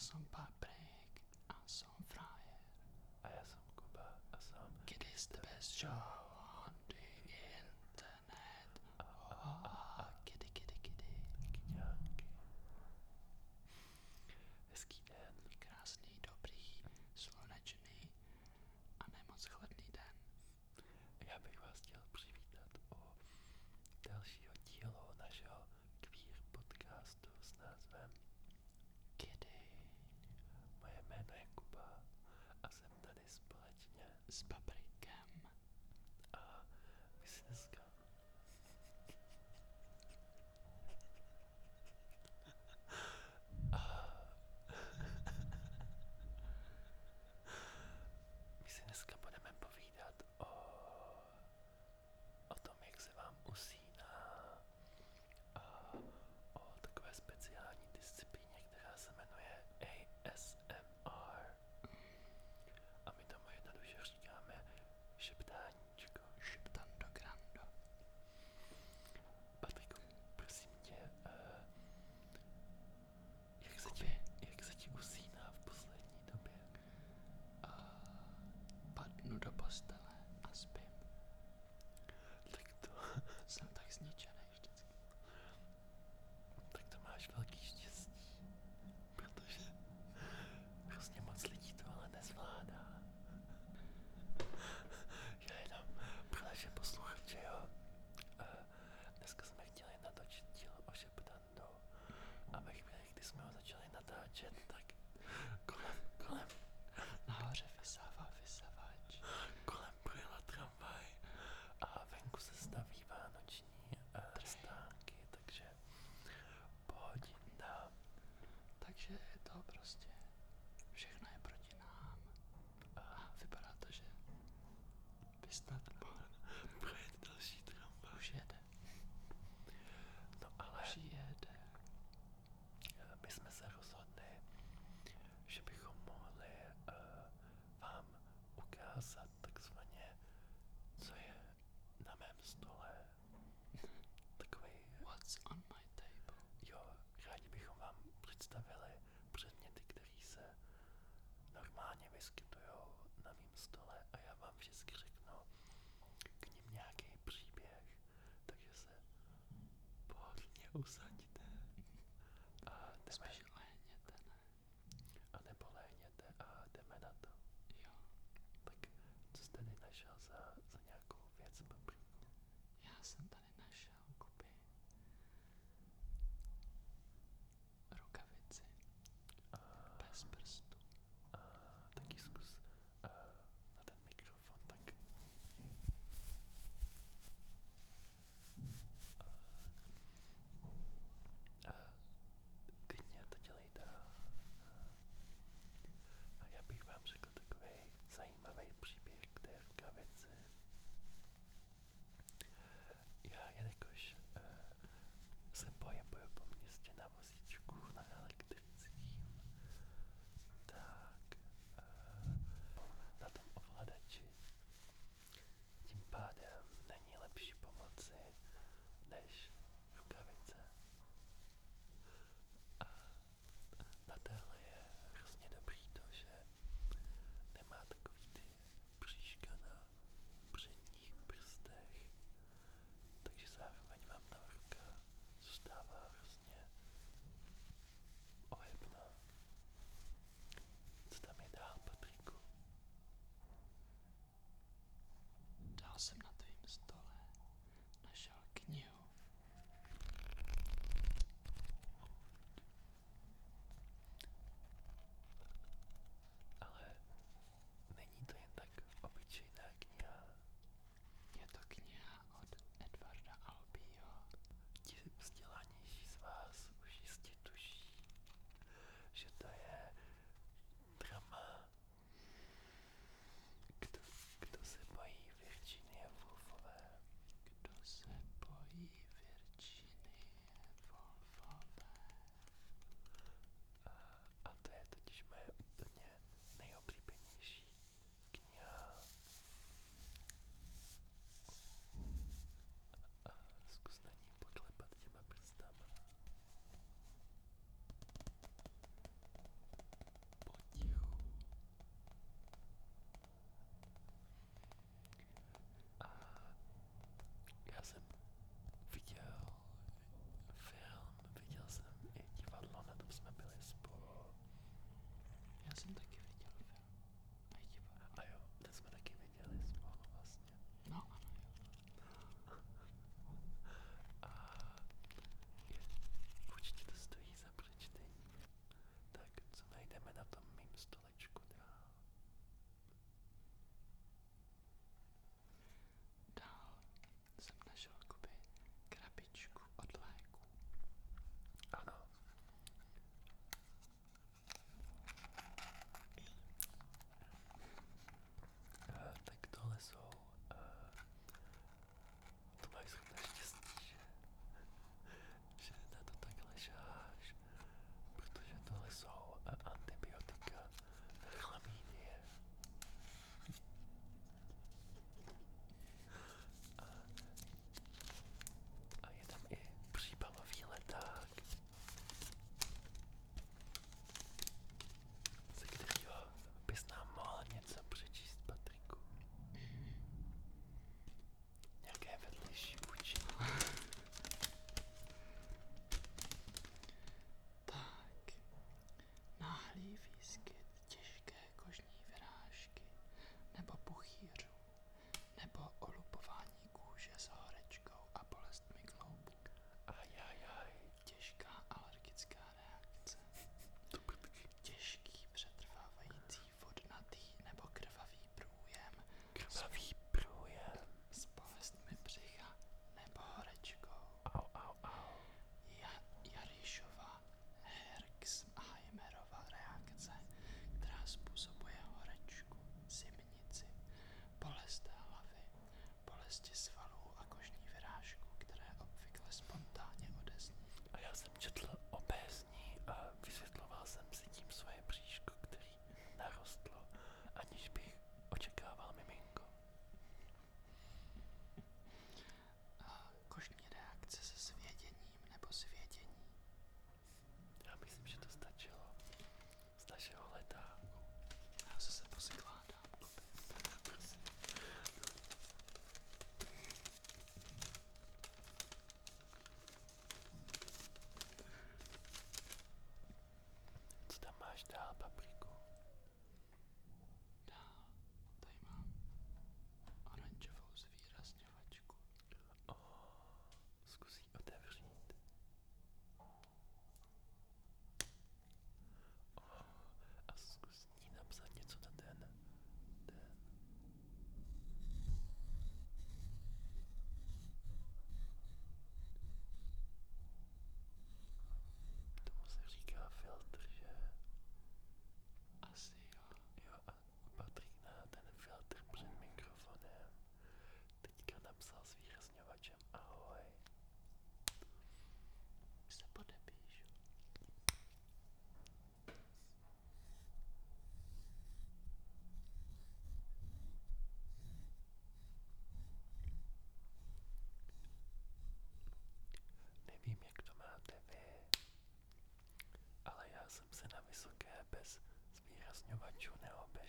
som papprik, en som fraier. I am Kuba, I am. Kid is the best show. c'est pas mal. snad projet další tramvaj. Už jede. No ale... Už jede. My jsme se rozhodli, že bychom mohli uh, vám ukázat takzvaně, co je na mém stole. Takový... What's on my table? Jo, rádi bychom vám představili předměty, které se normálně vyskytují na mém stole a já vám vždycky řeknu, outside.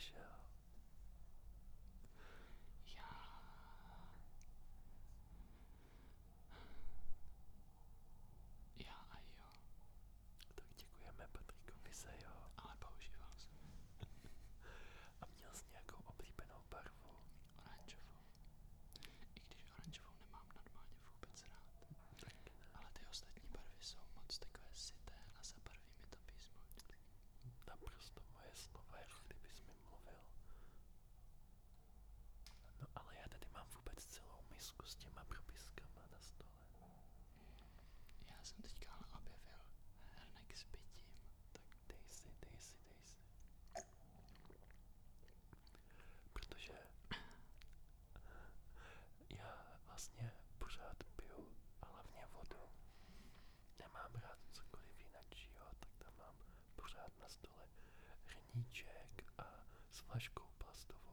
show. Pořád na stole hrníček a s flaškou plastovou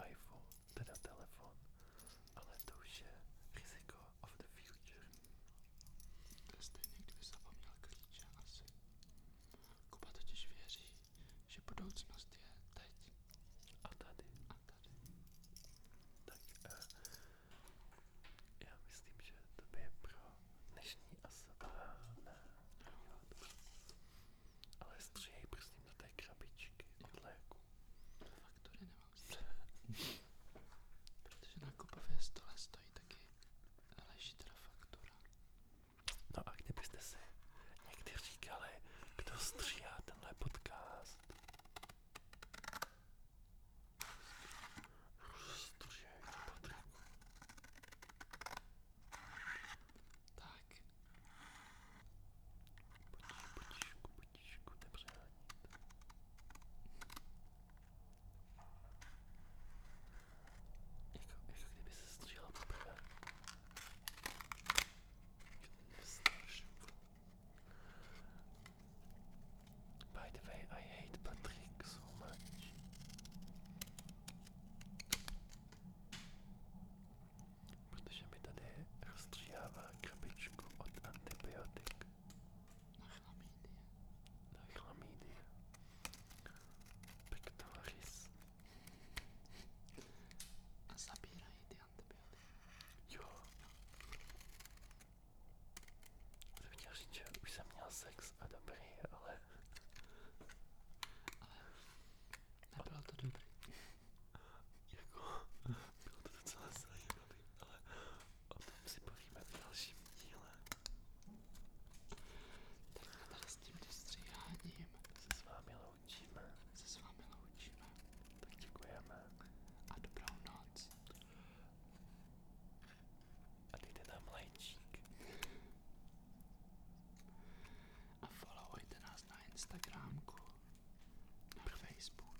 I Facebook.